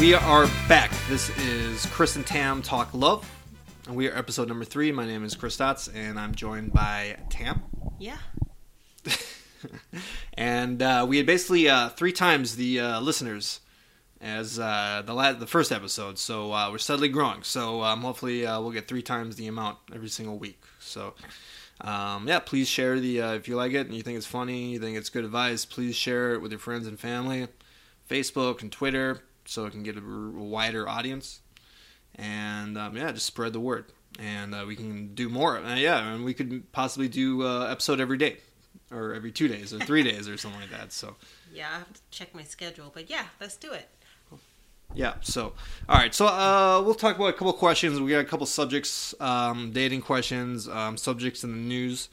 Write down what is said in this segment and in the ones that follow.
we are back. This is Chris and Tam Talk Love. And we are episode number three. My name is Chris Stotts, and I'm joined by Tam. Yeah. and uh, we had basically uh, three times the uh, listeners as uh, the la- the first episode. So uh, we're steadily growing. So um, hopefully uh, we'll get three times the amount every single week. So um, yeah, please share the if you like it and you think it's funny, you think it's good advice. Please share it with your friends and family, Facebook and Twitter, so it can get a wider audience. And um, yeah, just spread the word, and we can do more. yeah, and we could possibly do episode every day or every two days or three days or something like that. So yeah, I have to check my schedule, but yeah, let's do it. Yeah. So, all right. So, uh, we'll talk about a couple questions. We got a couple subjects, um, dating questions, um, subjects in the news.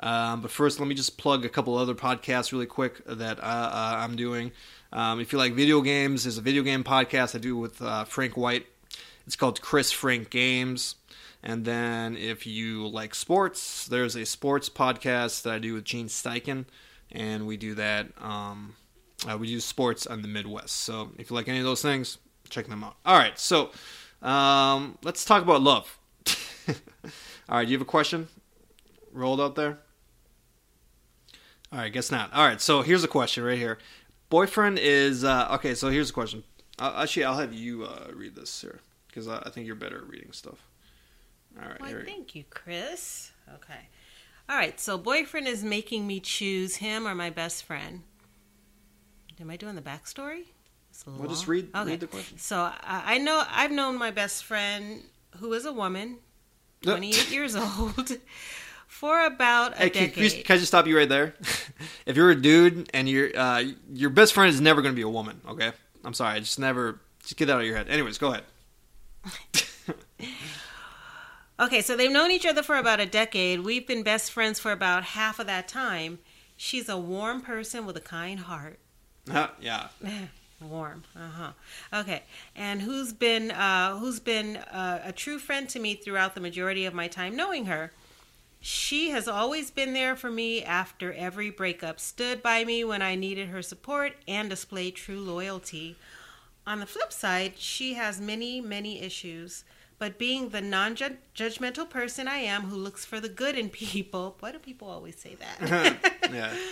Um, but first, let me just plug a couple other podcasts really quick that uh, uh, I'm doing. Um, if you like video games, there's a video game podcast I do with uh, Frank White. It's called Chris Frank Games. And then if you like sports, there's a sports podcast that I do with Gene Steichen, and we do that. Um, uh, we do sports on the Midwest. So if you like any of those things, check them out. All right, so um, let's talk about love. All right, do you have a question rolled out there? All right, guess not. All right, so here's a question right here. Boyfriend is uh, okay. So here's a question. Uh, actually, I'll have you uh, read this here because I, I think you're better at reading stuff. All right. Why, thank you, Chris. Okay. All right. So, boyfriend is making me choose him or my best friend. Am I doing the backstory? Well, just read, okay. read the question. So, uh, I know I've known my best friend, who is a woman, 28 years old, for about a hey, decade. Can, can, I just stop you right there? if you're a dude and your uh, your best friend is never going to be a woman, okay? I'm sorry, just never. Just get that out of your head. Anyways, go ahead. Okay, so they've known each other for about a decade. We've been best friends for about half of that time. She's a warm person with a kind heart. Uh, yeah. warm. Uh-huh. Okay. And who's been uh, who's been uh, a true friend to me throughout the majority of my time knowing her. She has always been there for me after every breakup, stood by me when I needed her support, and displayed true loyalty. On the flip side, she has many, many issues. But being the non judgmental person I am who looks for the good in people, why do people always say that? yeah.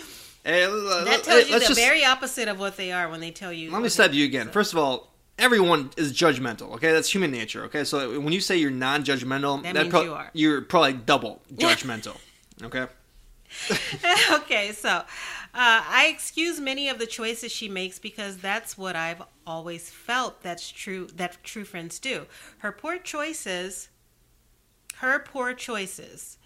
Hey, that tells you the just, very opposite of what they are when they tell you. Let me stab you again. So. First of all, everyone is judgmental. Okay, that's human nature. Okay, so when you say you're non-judgmental, that, that means pro- you are. You're probably double judgmental. okay. okay, so uh, I excuse many of the choices she makes because that's what I've always felt that's true that true friends do. Her poor choices her poor choices.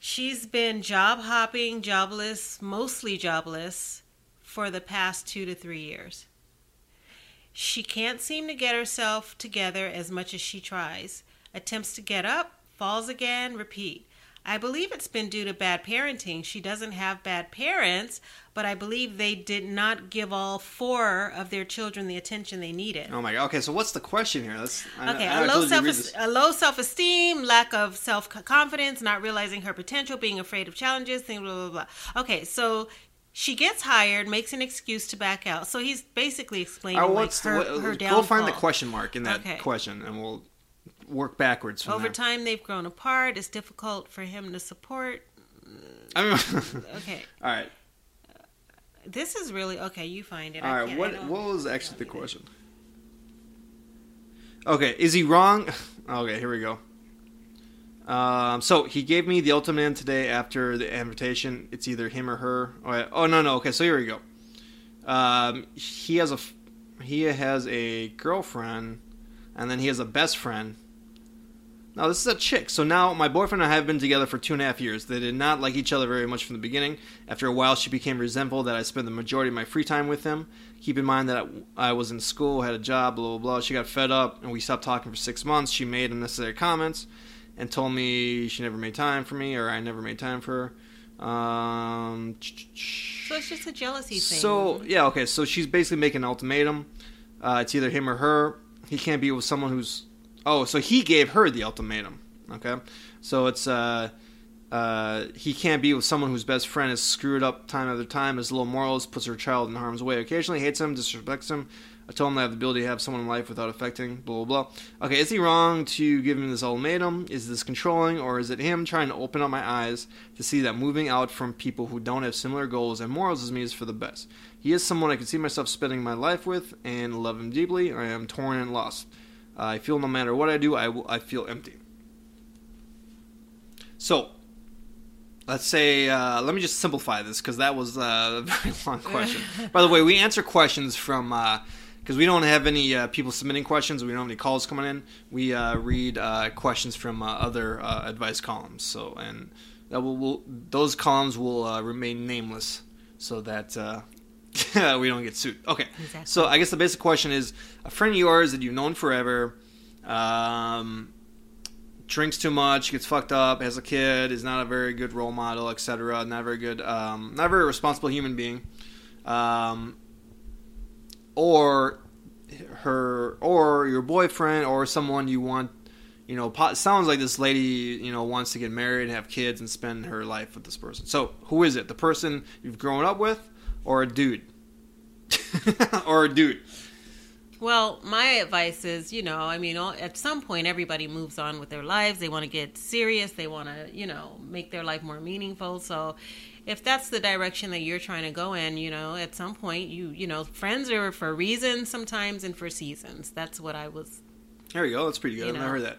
She's been job hopping, jobless, mostly jobless for the past 2 to 3 years. She can't seem to get herself together as much as she tries. Attempts to get up, falls again, repeat. I believe it's been due to bad parenting. She doesn't have bad parents, but I believe they did not give all four of their children the attention they needed. Oh my god. Okay, so what's the question here? Okay. I, I a, low self, a low self esteem, lack of self confidence, not realizing her potential, being afraid of challenges, things, blah blah blah. Okay, so she gets hired, makes an excuse to back out. So he's basically explaining right, like her, what, her downfall. Go find the question mark in that okay. question, and we'll work backwards from Over there. time, they've grown apart. It's difficult for him to support. I mean, okay. All right. Uh, this is really okay. You find it. All right. What what was actually the question? Okay. Is he wrong? Okay. Here we go. Um, so he gave me the ultimatum today after the invitation. It's either him or her. Oh, oh no no. Okay. So here we go. Um, he has a he has a girlfriend, and then he has a best friend now, this is a chick. So now my boyfriend and I have been together for two and a half years. They did not like each other very much from the beginning. After a while, she became resentful that I spent the majority of my free time with him. Keep in mind that I was in school, had a job, blah, blah, blah. She got fed up, and we stopped talking for six months. She made unnecessary comments and told me she never made time for me, or I never made time for her. Um, so it's just a jealousy thing. So, yeah, okay. So she's basically making an ultimatum. Uh, it's either him or her. He can't be with someone who's Oh, so he gave her the ultimatum. Okay, so it's uh, uh, he can't be with someone whose best friend is screwed up time after time, has low morals, puts her child in harm's way, occasionally hates him, disrespects him, I told him I have the ability to have someone in life without affecting blah blah blah. Okay, is he wrong to give him this ultimatum? Is this controlling, or is it him trying to open up my eyes to see that moving out from people who don't have similar goals and morals as me is for the best? He is someone I can see myself spending my life with and love him deeply. I am torn and lost. Uh, I feel no matter what I do, I, will, I feel empty. So, let's say, uh, let me just simplify this because that was uh, a very long question. By the way, we answer questions from, because we don't have any uh, people submitting questions, we don't have any calls coming in. We uh, read uh, questions from other advice columns. So, and that will, will those columns will remain nameless so that we don't get sued. Okay. Exactly. So I guess the basic question is a friend of yours that you've known forever um, drinks too much, gets fucked up, has a kid, is not a very good role model, etc. Not very good, um, not a very responsible human being. Um, or her, or your boyfriend, or someone you want. You know, sounds like this lady, you know, wants to get married and have kids and spend her life with this person. So, who is it? The person you've grown up with, or a dude? or a dude? Well, my advice is, you know, I mean, at some point, everybody moves on with their lives. They want to get serious. They want to, you know, make their life more meaningful. So, if that's the direction that you're trying to go in, you know, at some point, you, you know, friends are for reasons sometimes and for seasons. That's what I was. There you go. That's pretty good. I've never heard that.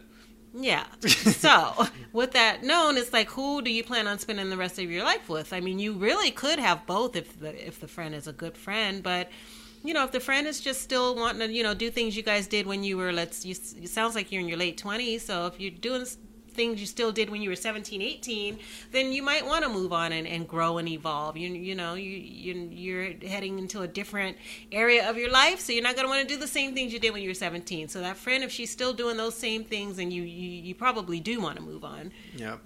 Yeah. so, with that known, it's like who do you plan on spending the rest of your life with? I mean, you really could have both if the if the friend is a good friend, but you know, if the friend is just still wanting to, you know, do things you guys did when you were let's you it sounds like you're in your late 20s, so if you're doing things you still did when you were 17 18 then you might want to move on and, and grow and evolve. You, you know you, you you're heading into a different area of your life so you're not going to want to do the same things you did when you were 17 so that friend if she's still doing those same things and you you, you probably do want to move on. Yeah.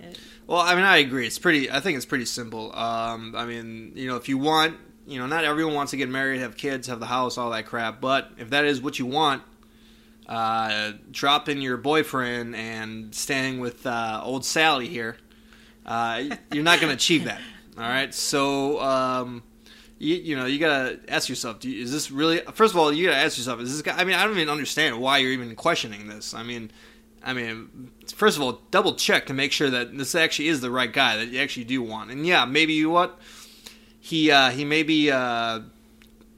Well i mean i agree. It's pretty i think it's pretty simple. Um, i mean you know if you want you know not everyone wants to get married have kids have the house all that crap but if that is what you want uh, dropping your boyfriend and staying with uh, old Sally here, uh, you're not going to achieve that. All right, so um, you, you, know you gotta ask yourself: you, Is this really? First of all, you gotta ask yourself: Is this guy? I mean, I don't even understand why you're even questioning this. I mean, I mean, first of all, double check to make sure that this actually is the right guy that you actually do want. And yeah, maybe you what he uh, he may be. Uh,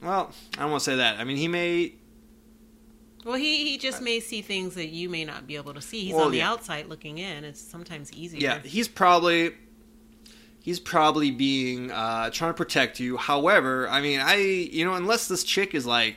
well, I don't want to say that. I mean, he may well, he, he just may see things that you may not be able to see. He's well, on the yeah. outside looking in. It's sometimes easier. Yeah, he's probably he's probably being uh, trying to protect you. However, I mean, I you know, unless this chick is like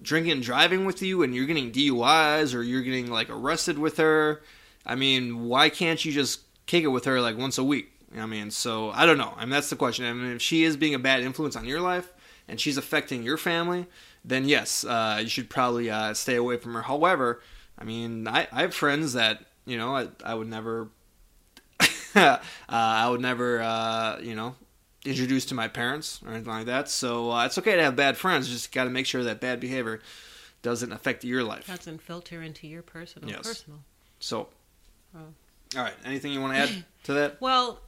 drinking and driving with you, and you're getting DUIs or you're getting like arrested with her, I mean, why can't you just kick it with her like once a week? I mean, so I don't know. I mean, that's the question. I mean, if she is being a bad influence on your life and she's affecting your family, then yes, uh, you should probably uh, stay away from her. However, I mean, I, I have friends that you know I, I would never, uh, I would never, uh, you know, introduce to my parents or anything like that. So uh, it's okay to have bad friends. Just got to make sure that bad behavior doesn't affect your life. Doesn't filter into your personal. Yes. Personal. So, oh. all right. Anything you want to add to that? Well,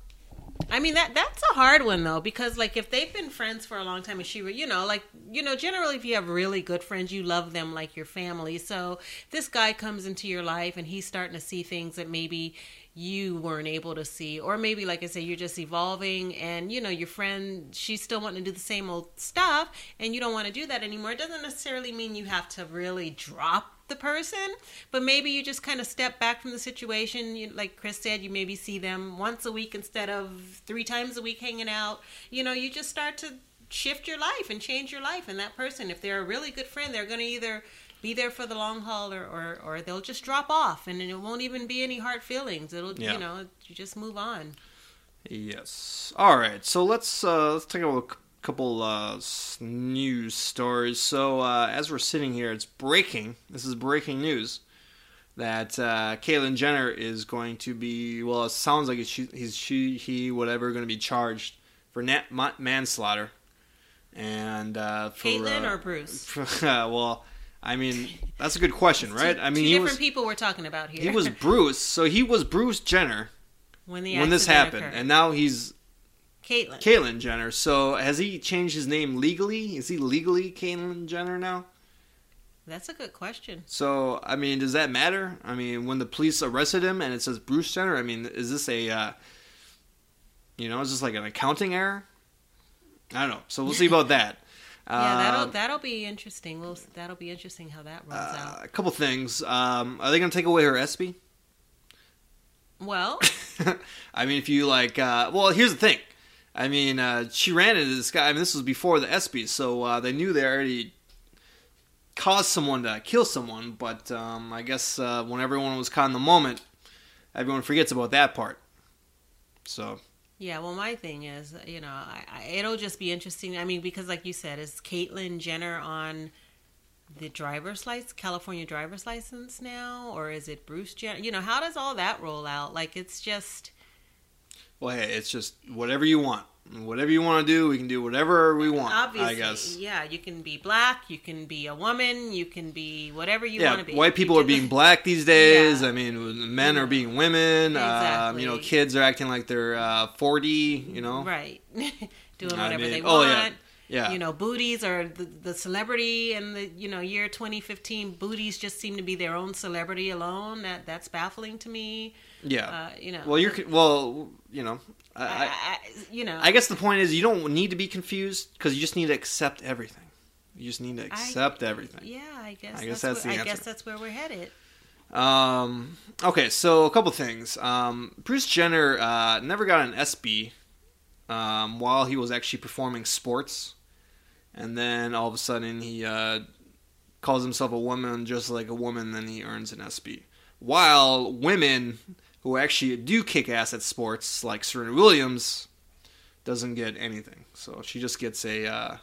I mean that that's a hard one though because like if they've been friends for a long time and she you know like you know generally if you have really good friends you love them like your family. So this guy comes into your life and he's starting to see things that maybe you weren't able to see. Or maybe like i say you're just evolving and you know your friend she's still wanting to do the same old stuff and you don't want to do that anymore. It doesn't necessarily mean you have to really drop the person, but maybe you just kind of step back from the situation. You, like Chris said, you maybe see them once a week instead of three times a week hanging out. You know, you just start to shift your life and change your life. And that person, if they're a really good friend, they're going to either be there for the long haul or, or, or they'll just drop off and it won't even be any hard feelings. It'll, yeah. you know, you just move on. Yes. All right. So let's uh, let's take a look couple uh, news stories. So uh, as we're sitting here, it's breaking. This is breaking news that uh, Caitlyn Jenner is going to be. Well, it sounds like she, he's she he whatever going to be charged for net, manslaughter. And uh, for Caitlyn uh, or Bruce? For, well, I mean that's a good question, right? Two, I mean, two different was, people we're talking about here. He was Bruce, so he was Bruce Jenner when, when this happened, occurred. and now he's Caitlyn. Caitlyn Jenner. So has he changed his name legally? Is he legally Caitlyn Jenner now? That's a good question. So, I mean, does that matter? I mean, when the police arrested him and it says Bruce Jenner, I mean, is this a, uh, you know, is this like an accounting error? I don't know. So we'll see about that. Yeah, that'll Um, that'll be interesting. We'll that'll be interesting how that runs uh, out. a couple things. Um, are they going to take away her ESPY? Well, I mean, if you like, uh, well, here's the thing. I mean, uh, she ran into this guy. I mean, this was before the ESPYs, so uh, they knew they already caused someone to kill someone. But um, I guess uh, when everyone was caught in the moment, everyone forgets about that part. So yeah. Well, my thing is, you know, I, I, it'll just be interesting. I mean, because like you said, is Caitlyn Jenner on the driver's license, California driver's license now, or is it Bruce Jenner? You know, how does all that roll out? Like, it's just. Well, hey, it's just whatever you want. Whatever you want to do, we can do whatever we want. Obviously, I guess. yeah, you can be black, you can be a woman, you can be whatever you yeah, want to be. white people are being black these days. Yeah. I mean, men are being women. Um, you know, kids are acting like they're uh, forty. You know, right, doing I whatever mean, they oh, want. yeah. Yeah. You know, booties are the, the celebrity in the you know year 2015. Booties just seem to be their own celebrity alone. That that's baffling to me. yeah. Uh, you know, well, you're well. You know, I, I, I, I, you know, I guess the point is you don't need to be confused because you just need to accept everything. You just need to accept everything. yeah, I guess. I guess that's, that's where, the I guess answer. that's where we're headed. Um, okay, so a couple things. Um, Bruce Jenner uh, never got an ESPY um, while he was actually performing sports, and then all of a sudden he uh, calls himself a woman just like a woman, then he earns an ESPY. While women who actually do kick ass at sports, like Serena Williams, doesn't get anything. So she just gets a. Uh,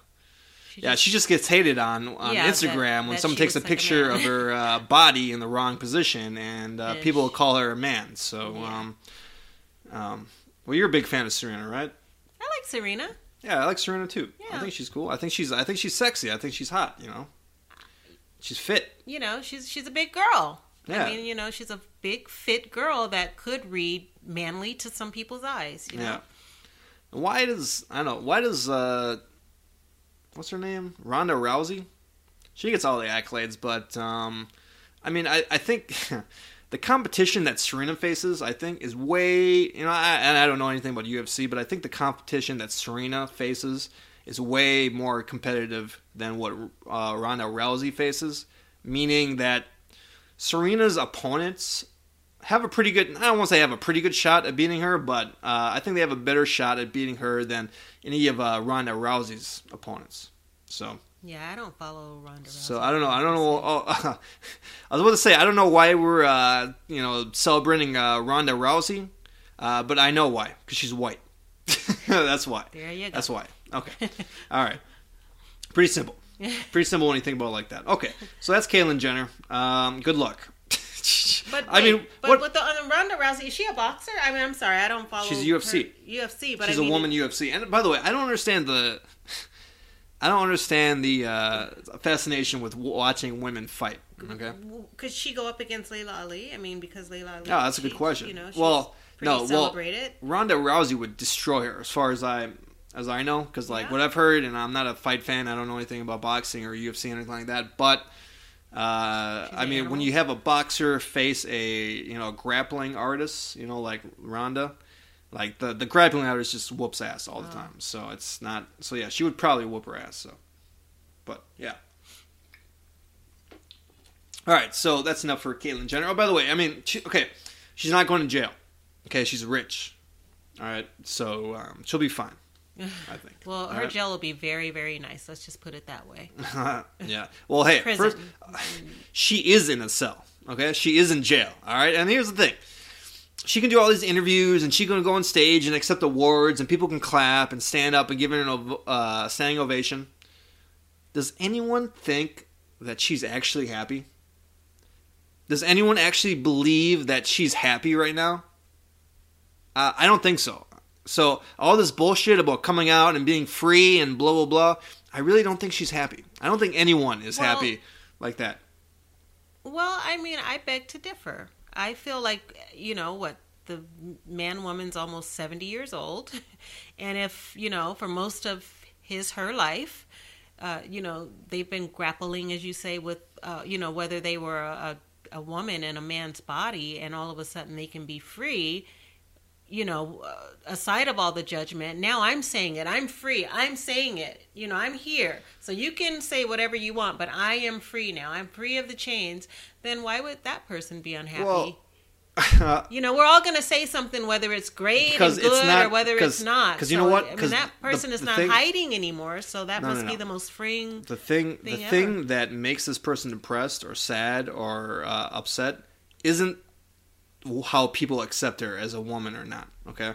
She yeah, just- she just gets hated on on Yeah, that- Instagram when that someone takes a like a picture man. of her uh, body in the wrong position, and uh, people call her a man. So, um, um, well, you're a big fan of Serena, right? Like Serena. Yeah, I like Serena too. Yeah. I think she's cool. I think she's I think she's sexy. I think she's hot. You know, she's fit. You know, she's she's a big girl. Yeah. I mean, you know, she's a big fit girl that could read manly to some people's eyes. You know? Yeah. Why does I don't know? Why does uh, what's her name? Ronda Rousey. She gets all the accolades, but um, I mean, I I think the competition that Serena faces, I think, is way you know, I, and I don't know anything about UFC, but I think the competition that Serena faces is way more competitive than what uh, Ronda Rousey faces. Meaning that Serena's opponents have a pretty good. I don't want to say have a pretty good shot at beating her, but uh, I think they have a better shot at beating her than any of uh, Ronda Rousey's opponents. So, Yeah, I don't follow Ronda Rousey. so I don't know. I don't know. Oh, I was about to say I don't know why we're uh, you know celebrating uh, Ronda Rousey, uh, but I know why because she's white. That's why. There you go. That's why. Okay. All right. Pretty simple. Pretty simple when you think about it like that. Okay. So that's Caitlyn Jenner. Um, good luck. But I wait, mean, but what? with the uh, Ronda Rousey, is she a boxer? I mean, I'm sorry, I don't follow. She's UFC. UFC, but She's I mean, a woman UFC. And by the way, I don't understand the. I don't understand the uh, fascination with watching women fight. Okay. Could she go up against Laila Ali? I mean, because Laila Ali. Oh, that's a good she- question. You know, well, no, well. Ronda Rousey would destroy her, as far as I as I know, because like Yeah. what I've heard, and I'm not a fight fan. I don't know anything about boxing or UFC or anything like that. But uh, I an mean, when you have a boxer face a you know grappling artist, you know like Ronda, like the the grappling artist just whoops ass all the Oh. time. So it's not. So yeah, she would probably whoop her ass. So, but yeah. All right, so that's enough for Caitlyn Jenner. Oh, by the way, I mean, she, okay, she's not going to jail. Okay, she's rich. All right, so um, she'll be fine. I think. Well, her Alright. gel will be very, very nice. Let's just put it that way. yeah. Well, hey, Prison. first, she is in a cell. Okay, she is in jail. All right, and here's the thing: she can do all these interviews, and she can go on stage and accept awards, and people can clap and stand up and give her an ov- uh, standing ovation. Does anyone think that she's actually happy? Does anyone actually believe that she's happy right now? Uh, I don't think so. So all this bullshit about coming out and being free and blah blah blah, I really don't think she's happy. I don't think anyone is Well- happy like that. Well, I mean, I beg to differ. I feel like, you know, what the man woman's almost 70 years old. And if, you know, for most of his, her life, uh, you know, they've been grappling, as you say, with, uh, you know, whether they were a, a woman in a man's body and all of a sudden they can be free you know, uh, aside of all the judgment, now I'm saying it. I'm free. I'm saying it. You know, I'm here. So you can say whatever you want, but I am free now. I'm free of the chains. Then why would that person be unhappy? Well, you know, we're all going to say something, whether it's great Because and it's good not- or whether it's not. Because you know what? I mean, that the- person is the not thing- hiding anymore. So that No, no, must be the most freeing. the thing thing the ever. thing that makes this person depressed or sad or uh, upset isn't how people accept her as a woman or not okay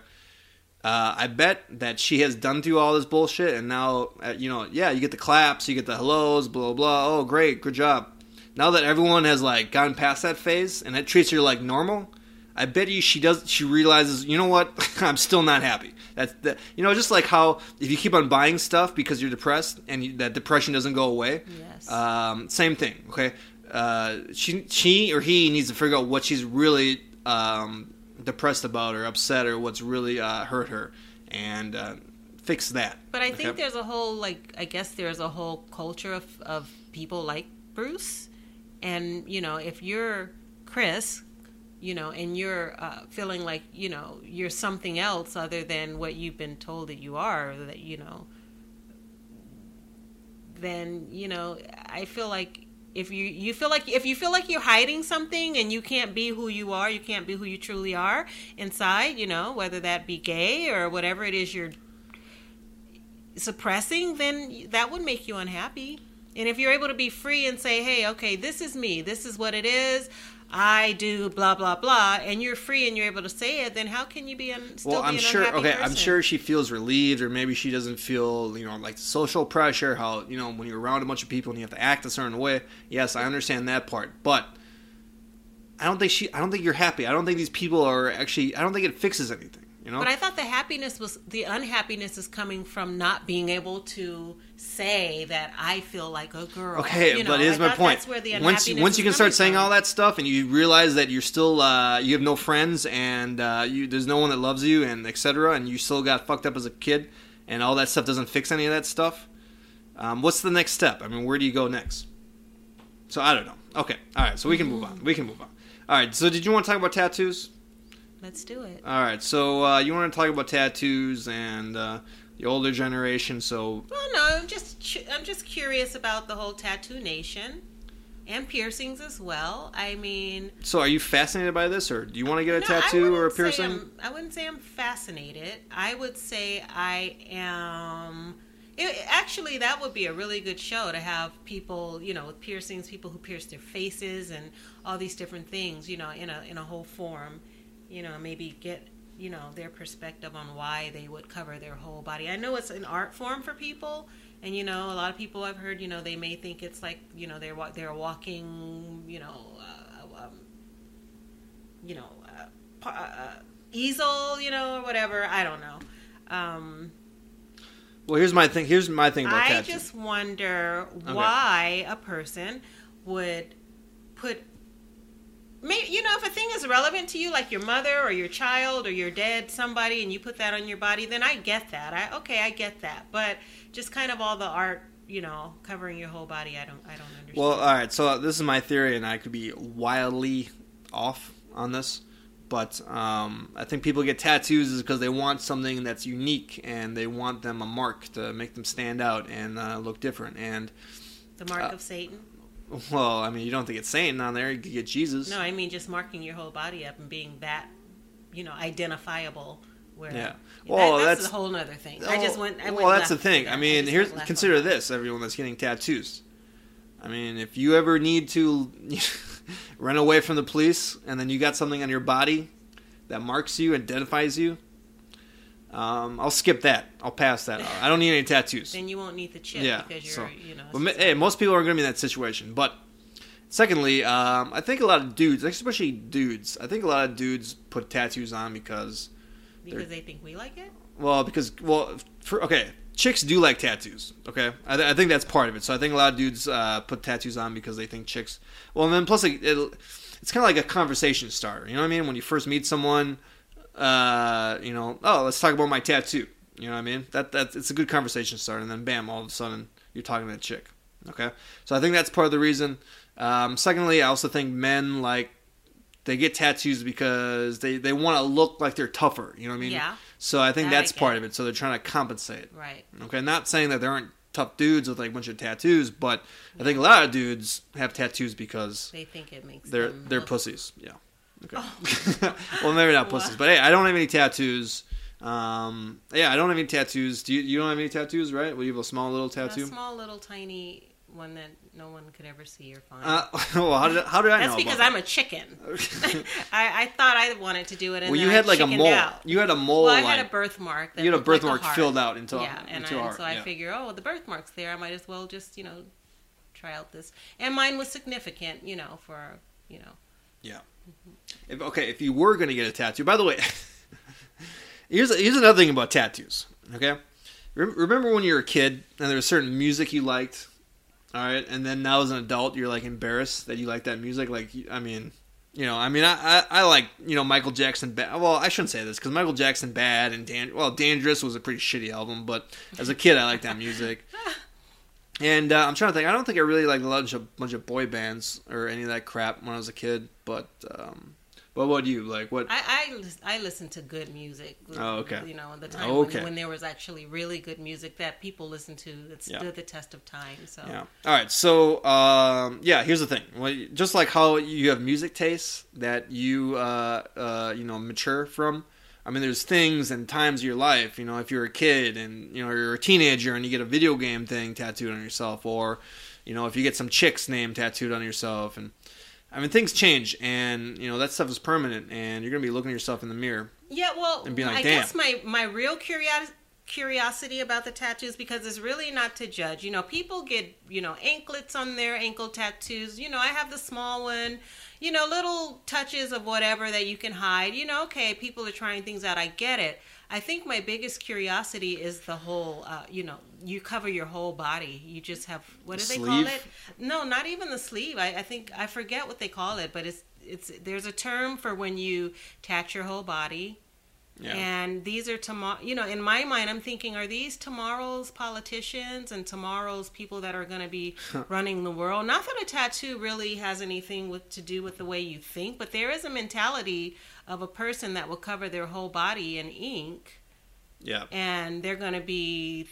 uh, i bet that she has done through all this bullshit and now uh, you know yeah you get the claps you get the hellos blah blah oh great good job now that everyone has like gotten past that phase and it treats her like normal I bet you she does. She realizes, you know what? I'm still not happy. That's that. You know, just like how if you keep on buying stuff because you're depressed and you, that depression doesn't go away. Yes. Um, same thing. Okay. Uh, she she or he needs to figure out what she's really um, depressed about or upset or what's really uh, hurt her and uh, fix that. But I think Okay? there's a whole like I guess there's a whole culture of of people like Bruce, and you know if you're Chris, you know, and you're uh, feeling like you know you're something else other than what you've been told that you are, that you know, then you know I feel like if you you feel like if you feel like you're hiding something and you can't be who you are, you can't be who you truly are inside, you know, whether that be gay or whatever it is you're suppressing, then that would make you unhappy. And if you're able to be free and say, "Hey, okay, this is me. This is what it is. I do blah blah blah," and you're free and you're able to say it, then how can you be un- still Well, I'm sure. Okay, person? I'm sure she feels relieved, or maybe she doesn't feel, you know, like social pressure. How you know when you're around a bunch of people and you have to act a certain way. Yes, I understand that part, but I don't think she. I don't think you're happy. I don't think these people are actually. I don't think it fixes anything. You know. But I thought the happiness was the unhappiness is coming from not being able to say that I feel like a girl. Okay, You know, but here's my point. That's where the once once you can start saying from. all that stuff and you realize that you're still uh, you have no friends and uh, you there's no one that loves you and etc. and you still got fucked up as a kid and all that stuff doesn't fix any of that stuff. Um, what's the next step? I mean, where do you go next? So I don't know. Okay, all right. So we can move on. We can move on. All right. So did you want to talk about tattoos? Let's do it. All right. So uh, you want to talk about tattoos and uh, the older generation. So Well, no, I'm just I'm just curious about the whole tattoo nation and piercings as well. I mean, so are you fascinated by this, or do you want to get a no, tattoo or a piercing? I'm- wouldn't say I'm fascinated. I would say I am. It, actually, that would be a really good show to have people, you know, with piercings, people who pierce their faces and all these different things, you know, in a in a whole forum, you know, maybe get you know their perspective on why they would cover their whole body. I know it's an art form for people, and you know, a lot of people I've heard, you know, they may think it's like, you know, they're they're walking, you know, uh, um, you know, uh, uh, easel, you know, or whatever. I don't know. Um, Well, here's my thing. Here's my thing about I just wonder why a person would put. Maybe, you know, if a thing is relevant to you, like your mother or your child or your dead somebody, and you put that on your body, then I get that. I okay, I get that. But just kind of all the art, you know, covering your whole body, I don't, I don't understand. Well, all right. So this is my theory, and I could be wildly off on this, but um, I think people get tattoos is because they want something that's unique and they want them a mark to make them stand out and uh, look different. And the mark uh, of Satan. Well, I mean, you don't think it's Satan on there. You could get Jesus. No, I mean just marking your whole body up and being that, you know, identifiable. Where, Yeah. that- Well, that's, that's- a whole other thing. I oh, just went. I well, that's the thing. I mean, just here's consider this: everyone that's getting tattoos. I mean, if you ever need to run away from the police, and then you got something on your body that marks you, identifies you, um, I'll skip that. I'll pass that. out. I don't need any tattoos. Then you won't need the chip Yeah, because you're, so- you know. Well, hey, most people are going to be in that situation. But secondly, um, I think a lot of dudes, especially dudes, I think a lot of dudes put tattoos on because because they think we like it. well, because well, for, okay, chicks do like tattoos. Okay, I, th- I think that's part of it. So I think a lot of dudes uh, put tattoos on because they think chicks. Well, and then plus like, it, it's kind of like a conversation starter. You know what I mean? When you first meet someone, uh, you know, oh, let's talk about my tattoo. You know what I mean? That that it's a good conversation starter, and then bam, all of a sudden you're talking to a chick. Okay, so I think that's part of the reason. Um, secondly, I also think men like they get tattoos because they, they want to look like they're tougher. You know what I mean? Yeah. So I think That I that's part of it. So they're trying to compensate. Right. Okay, not saying that there aren't tough dudes with like a bunch of tattoos, but I think a lot of dudes have tattoos because They think it makes they're them they're look- pussies. Yeah. Okay. well, maybe not pussies, but hey, I don't have any tattoos. Um, yeah, I don't have any tattoos. Do you? You don't have any tattoos, right? Well, you have a small little a tattoo. small little tiny one that no one could ever see or find. Uh, well, how did how did I That's know? That's because about I'm a chicken. I, I thought I wanted to do it, and well, then you I had like a mole. Out. You had a mole. Well, I like, had a birthmark. That you had a looked like birthmark filled out into yeah, and, into I, a heart. so I yeah. figure, oh, the birthmark's there. I might as well just you know try out this. And mine was significant, you know, for you know. Mm-hmm. If, okay, if you were going to get a tattoo, by the way, here's here's another thing about tattoos. Okay, Rem- remember when you were a kid and there was certain music you liked, all right, and then now as an adult you're like embarrassed that you like that music. Like, I mean, you know, I mean, I I, I like you know Michael Jackson. Ba- well, I shouldn't say this because Michael Jackson bad and Dan- well, Dangerous was a pretty shitty album, but as a kid I liked that music. And uh, I'm trying to think. I don't think I really liked a bunch of bunch of boy bands or any of that crap when I was a kid. But um, what do you like? What I I, I listened to good music. Oh, okay. You know, at the time Oh, okay. when, when there was actually really good music that people listened to that Yeah. stood the test of time. So Yeah. All right. So, um, yeah. Here's the thing. Well, just like how you have music tastes that you, uh, uh, you know, mature from. I mean, there's things and times of your life. You know, if you're a kid and you know you're a teenager and you get a video game thing tattooed on yourself, or you know, if you get some chick's name tattooed on yourself, and I mean, things change, and you know that stuff is permanent, and you're gonna be looking at yourself in the mirror. Yeah, well, And be like, I "Damn." guess my my real curiosity curiosity about the tattoos because it's really not to judge. You know, people get you know anklets on their ankle tattoos. You know, I have the small one. You know, little touches of whatever that you can hide. You know, okay, people are trying things out. I get it. I think my biggest curiosity is the whole. Uh, you know, you cover your whole body. You just have what do The they call it? No, not even the sleeve. I, I think I forget what they call it, but it's it's there's a term for when you tat your whole body. Yeah. And these are tomorrow. You know, in my mind, I'm thinking, are these tomorrow's politicians and tomorrow's people that are going to be running the world? Not that a tattoo really has anything with to do with the way you think, but there is a mentality of a person that will cover their whole body in ink, yeah. and they're going to be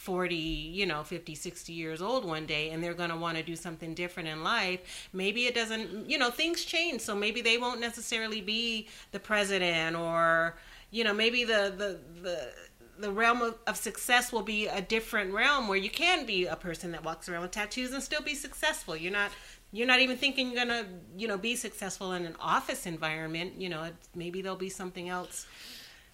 40 you know 50 60 years old one day and they're going to want to do something different in life maybe it doesn't you know things change so maybe they won't necessarily be the president or you know maybe the the the the realm of, of success will be a different realm where you can be a person that walks around with tattoos and still be successful you're not you're not even thinking you're gonna you know be successful in an office environment you know maybe there'll be something else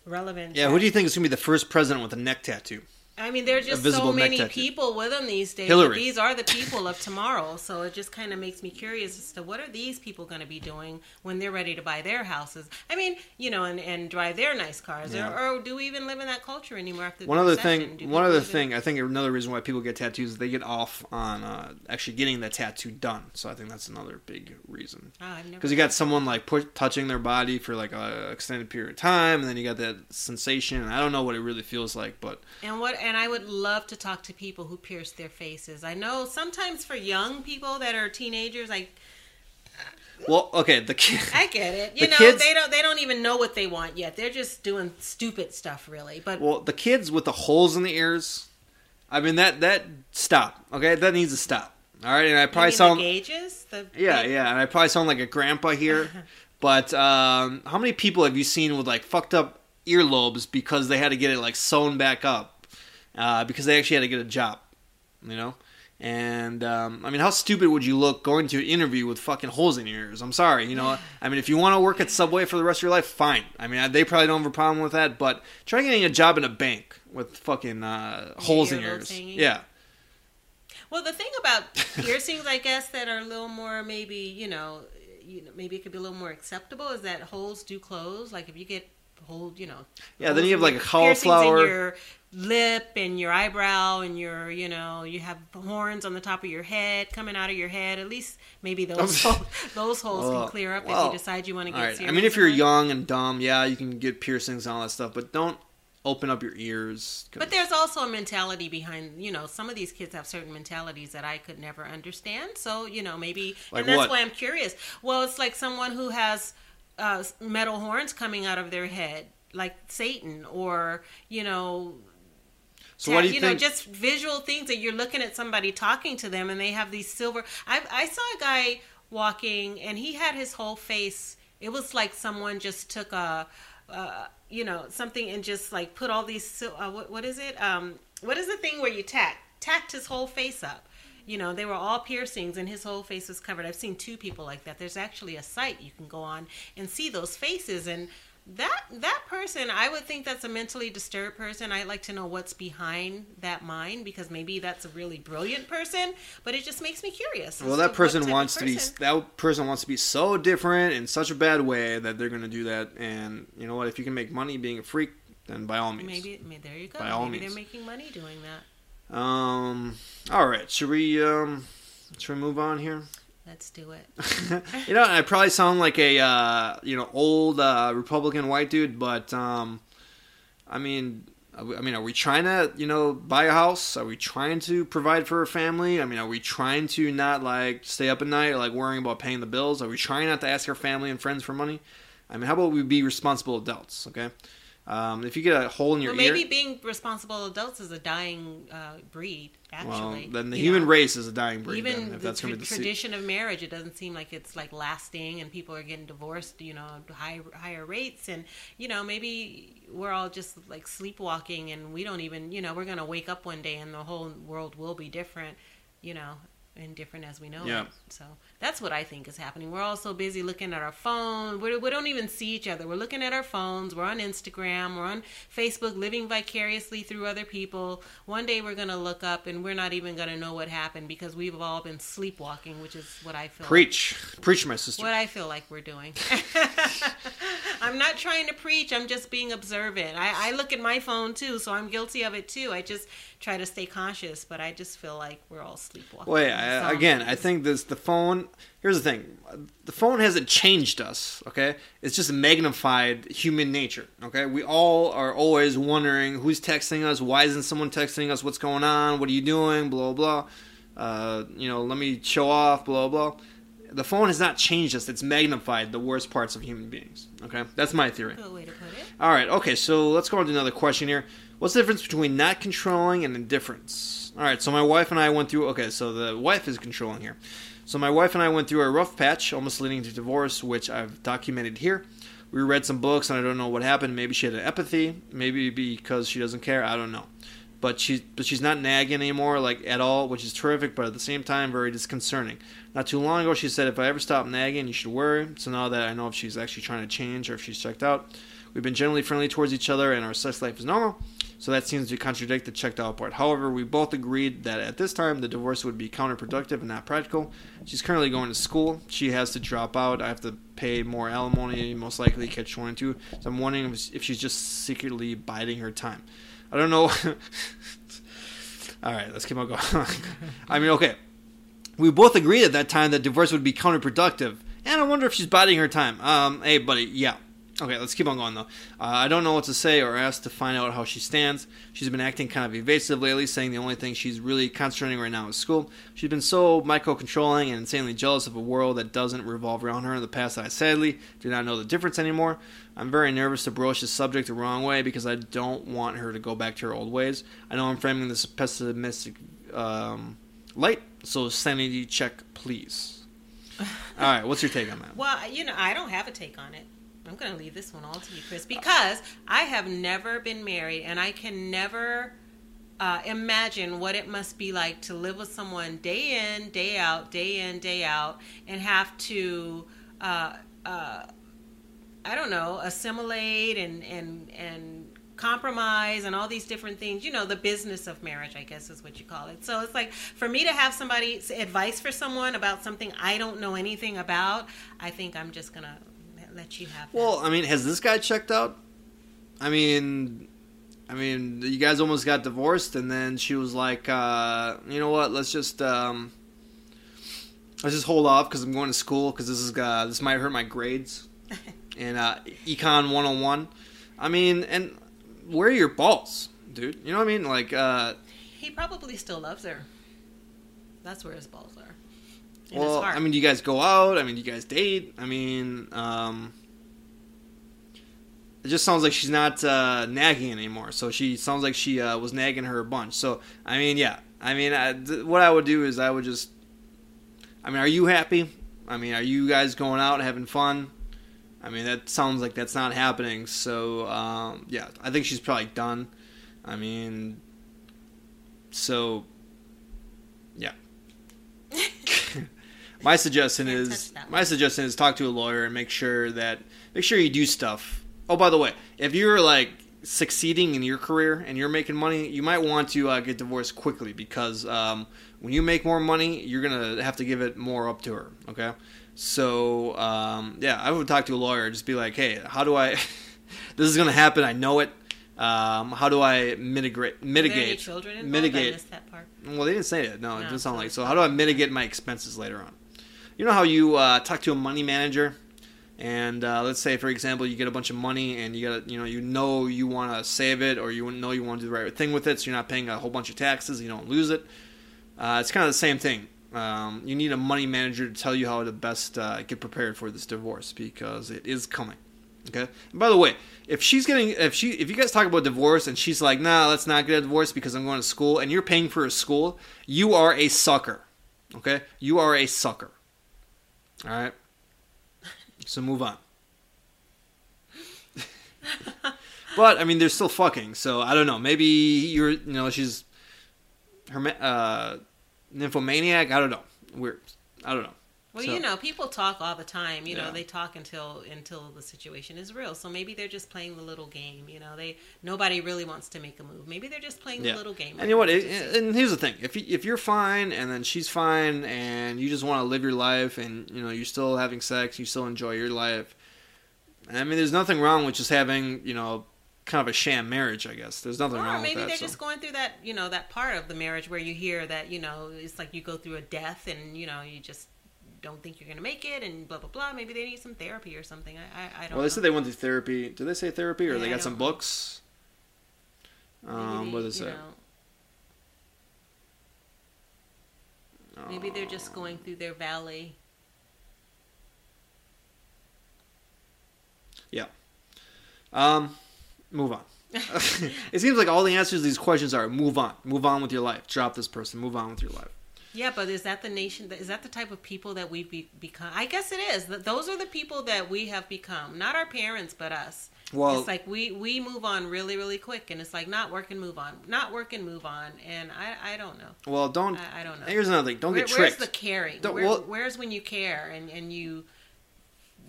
relevant Yeah. Who do you think is gonna be the first president with a neck tattoo? I mean, there's just so many people with them these days. Hillary. These are the people of tomorrow. So it just kind of makes me curious as to what are these people going to be doing when they're ready to buy their houses? I mean, you know, and, and drive their nice cars. Yeah. Or, or do we even live in that culture anymore after the One other thing. One other thing. I think another reason why people get tattoos is they get off on uh, actually getting the tattoo done. So I think that's another big reason. Oh, Because you got someone like touching their body for like a extended period of time, and then you got that sensation. And I don't know what it really feels like, but And what and I would love to talk to people who pierce their faces. I know sometimes for young people that are teenagers, I well, okay, the kid. I get it. You The know, kids- they don't they don't even know what they want yet. They're just doing stupid stuff really. But Well, the kids with the holes in the ears. I mean that that stop. Okay, that needs to stop. All right, and I probably sound the gauges, the yeah big- yeah, and I probably sound like a grandpa here. but um, how many people have you seen with like fucked up earlobes because they had to get it like sewn back up uh, because they actually had to get a job, you know? And um, I mean, how stupid would you look going to an interview with fucking holes in your ears? I'm sorry, you know. I mean, if you want to work at Subway for the rest of your life, fine. I mean, they probably don't have a problem with that. But try getting a job in a bank with fucking uh, holes in your ears. Yeah, Well, the thing about piercings, I guess, that are a little more maybe you know, you know, maybe it could be a little more acceptable is that holes do close. Like if you get hole, you know, Yeah, then you have, like, a cauliflower. your lip and your eyebrow and your you know you have horns on the top of your head coming out of your head at least maybe those holes, those holes Well, can oh, clear up if you decide you want to get right. I mean, if you're young and dumb, yeah, you can get piercings and all that stuff, but don't open up your ears. 'cause- But there's also a mentality behind, you know, some of these kids have certain mentalities that I could never understand. So, you know, maybe, Like and that's what? why I'm curious. Well, it's like someone who has uh, metal horns coming out of their head, like Satan, or, you know, so what do you, you think? know, just visual things that you're looking at somebody talking to them and they have these silver. I, I saw a guy walking and he had his whole face. It was like someone just took a, uh, you know, something and just like put all these. Uh, what, what is it? Um, what is the thing where you tack? Tacked his whole face up. You know, they were all piercings and his whole face was covered. I've seen two people like that. There's actually a site you can go on and see those faces and that that person i would think that's a mentally disturbed person i'd like to know what's behind that mind because maybe that's a really brilliant person but it just makes me curious well, that person wants to be that person wants to be so different in such a bad way that they're going to do that. And you know what? If you can make money being a freak, then by all means. maybe, maybe there you go By all maybe means. they're making money doing that Um. All right. Should we um? Should we move on here? let's do it you know, I probably sound like a uh, you know old uh, Republican white dude, but um, I mean, I mean, are we trying to you know buy a house? Are we trying to provide for a family? I mean, are we trying to not like stay up at night, like worrying about paying the bills? Are we trying not to ask our family and friends for money? I mean, how about we be responsible adults? Okay. Um, if you get a hole in your well maybe ear, being responsible adults is a dying uh, breed well, then the you human know? race is a dying breed. even then, if the that's going tra- to be the se- tradition of marriage it doesn't seem like it's like lasting and people are getting divorced you know high higher rates and you know maybe we're all just like sleepwalking and we don't even you know we're going to wake up one day and the whole world will be different you know and different as we know Yeah. it. So that's what I think is happening. We're all so busy looking at our phone. We're, we don't even see each other. We're looking at our phones. We're on Instagram. We're on Facebook, living vicariously through other people. One day we're going to look up and we're not even going to know what happened because we've all been sleepwalking, which is what I feel. preach, preach, my sister. What I feel like we're doing. I'm not trying to preach. I'm just being observant. I, I look at my phone too, so I'm guilty of it too. I just try to stay conscious, but I just feel like we're all sleepwalking. I, Zombies. again, I think this the phone. Here's the thing: the phone hasn't changed us. Okay, it's just magnified human nature. Okay, we all are always wondering who's texting us, why isn't someone texting us, what's going on, what are you doing, blah blah. Uh, you know, let me show off, blah blah. The phone has not changed us; it's magnified the worst parts of human beings. Okay, that's my theory. Good way to put it. All right, okay, so let's go on to another question here. What's the difference between not controlling and indifference? All right, so my wife and I went through. Okay, so the wife is controlling here. So my wife and I went through a rough patch, almost leading to divorce, which I've documented here. We read some books, and I don't know what happened. Maybe she had an empathy, maybe because she doesn't care. I don't know. But she, but she's not nagging anymore, like at all, which is terrific. But at the same time, very disconcerting. Not too long ago, she said, "If I ever stop nagging, you should worry." So now that I know if she's actually trying to change or if she's checked out, we've been generally friendly towards each other, and our sex life is normal. So that seems to contradict the checked out part. However, we both agreed that at this time the divorce would be counterproductive and not practical. She's currently going to school. She has to drop out. I have to pay more alimony, most likely catch 22. So I'm wondering if she's just secretly biding her time. I don't know. All right, let's keep on going. I mean, okay. We both agreed at that time that divorce would be counterproductive. And I wonder if she's biding her time. Um, hey, buddy, yeah. Okay, let's keep on going though. Uh, I don't know what to say or ask to find out how she stands. She's been acting kind of evasive lately, saying the only thing she's really concentrating right now is school. She's been so micro-controlling and insanely jealous of a world that doesn't revolve around her in the past that I sadly do not know the difference anymore. I'm very nervous to broach this subject the wrong way because I don't want her to go back to her old ways. I know I'm framing this pessimistic um, light, so sanity check, please. All right, what's your take on that? Well, you know, I don't have a take on it. I'm going to leave this one all to you, Chris, because I have never been married and I can never uh, imagine what it must be like to live with someone day in, day out, day in, day out, and have to, uh, uh, I don't know, assimilate and, and, and compromise and all these different things. You know the business of marriage i guess is what you call it. So it's like for me to have somebody advice for someone about something i don't know anything about i think i'm just gonna let you have that. Well, I mean, has this guy checked out? I mean, I mean, you guys almost got divorced, and then she was like, uh, you know what? Let's just um, let's just hold off because I'm going to school because this is uh, this might hurt my grades. and uh, econ 101. I mean, and where are your balls, dude? You know what I mean? Like, uh, He probably still loves her. That's where his balls are. In well, his heart. I mean, do you guys go out? I mean, do you guys date? I mean, um, it just sounds like she's not uh, nagging anymore. So she sounds like she uh, was nagging her a bunch. So I mean, yeah. I mean, I, th- what I would do is I would just. I mean, are you happy? I mean, are you guys going out having fun? I mean, that sounds like that's not happening. So um, yeah, I think she's probably done. I mean, so yeah. My suggestion is my suggestion is talk to a lawyer and make sure that make sure you do stuff. Oh, by the way, if you're like succeeding in your career and you're making money, you might want to uh, get divorced quickly because um, when you make more money, you're gonna have to give it more up to her. Okay, so um, yeah, I would talk to a lawyer. Just be like, hey, how do I? this is gonna happen. I know it. Um, how do I mitigate Are there any mitigate children involved? mitigate I missed that part. well, they didn't say it. No, it No, didn't sound like. So, how do I mitigate my expenses later on? You know how you uh, talk to a money manager, and uh, let's say, for example, you get a bunch of money, and you got, you know, you know you want to save it, or you know you want to do the right thing with it, so you're not paying a whole bunch of taxes, you don't lose it. Uh, it's kind of the same thing. Um, you need a money manager to tell you how to best uh, get prepared for this divorce because it is coming. Okay. And by the way, if she's getting, if she, if you guys talk about divorce and she's like, "Nah, let's not get a divorce because I'm going to school," and you're paying for a school, you are a sucker. Okay. You are a sucker. All right. So move on. but I mean, they're still fucking. So I don't know. Maybe you're, you know, she's her uh, nymphomaniac. I don't know. Weird. I don't know. Well, So- you know, people talk all the time. You know, they talk until until the situation is real. So maybe they're just playing the little game. You know, they nobody really wants to make a move. Maybe they're just playing Yeah. the little game. And you know what? It, and here's the thing: if you, if you're fine, and then she's fine, and you just want to live your life, and you know you're still having sex, you still enjoy your life. I mean, there's nothing wrong with just having you know kind of a sham marriage. I guess there's nothing Or wrong maybe with that. Maybe they're so. just going through that, you know, that part of the marriage where you hear that, you know, it's like you go through a death and, you know, you just don't think you're going to make it and blah, blah, blah. Maybe they need some therapy or something. I, I, I don't well, they know. said they went to therapy. Did they say therapy, or Yeah, they got some books? Um, they, what is it? maybe they're just going through their valley. Yeah. Um, move on. it seems like all the answers to these questions are move on, move on with your life, drop this person, move on with your life. Yeah, but is that the nation? Is that the type of people that we've be, become? I guess it is. Those are the people that we have become. Not our parents, but us. Well, it's like we we move on really really quick, and it's like not work and move on, not work and move on, and I I don't know. well, don't. I, I don't know. Here's another thing: don't Where- get tricked. where's the caring? Where- well- where's when you care and and you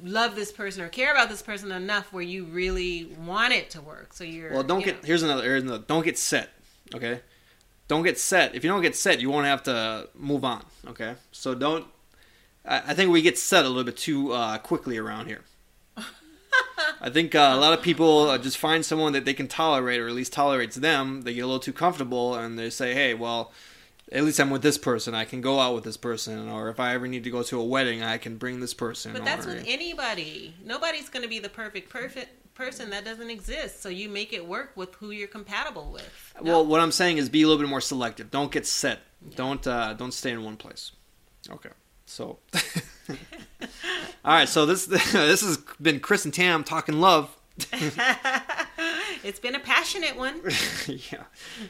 love this person or care about this person enough where you really want it to work? So you're Well, don't you get. know. Here's another. Here's another. Don't get set. Okay. Don't get set. If you don't get set, you won't have to move on. Okay. So don't. I, I think we get set a little bit too uh, quickly around here. I think uh, a lot of people uh, just find someone that they can tolerate, or at least tolerates them. They get a little too comfortable, and they say, "Hey, well, at least I'm with this person. I can go out with this person, or if I ever need to go to a wedding, I can bring this person." But that's or, with anybody. Nobody's going to be the perfect perfect person that doesn't exist. So you make it work with who you're compatible with. No. Well, what I'm saying is be a little bit more selective. Don't get set. Don't uh, don't stay in one place. Okay. So, all right. So this this has been Chris and Tam talking love. it's been a passionate one. yeah.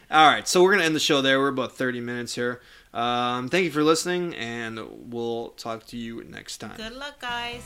All right. So we're gonna end the show there. We're about 30 minutes here. Um, thank you for listening, and we'll talk to you next time. Good luck, guys.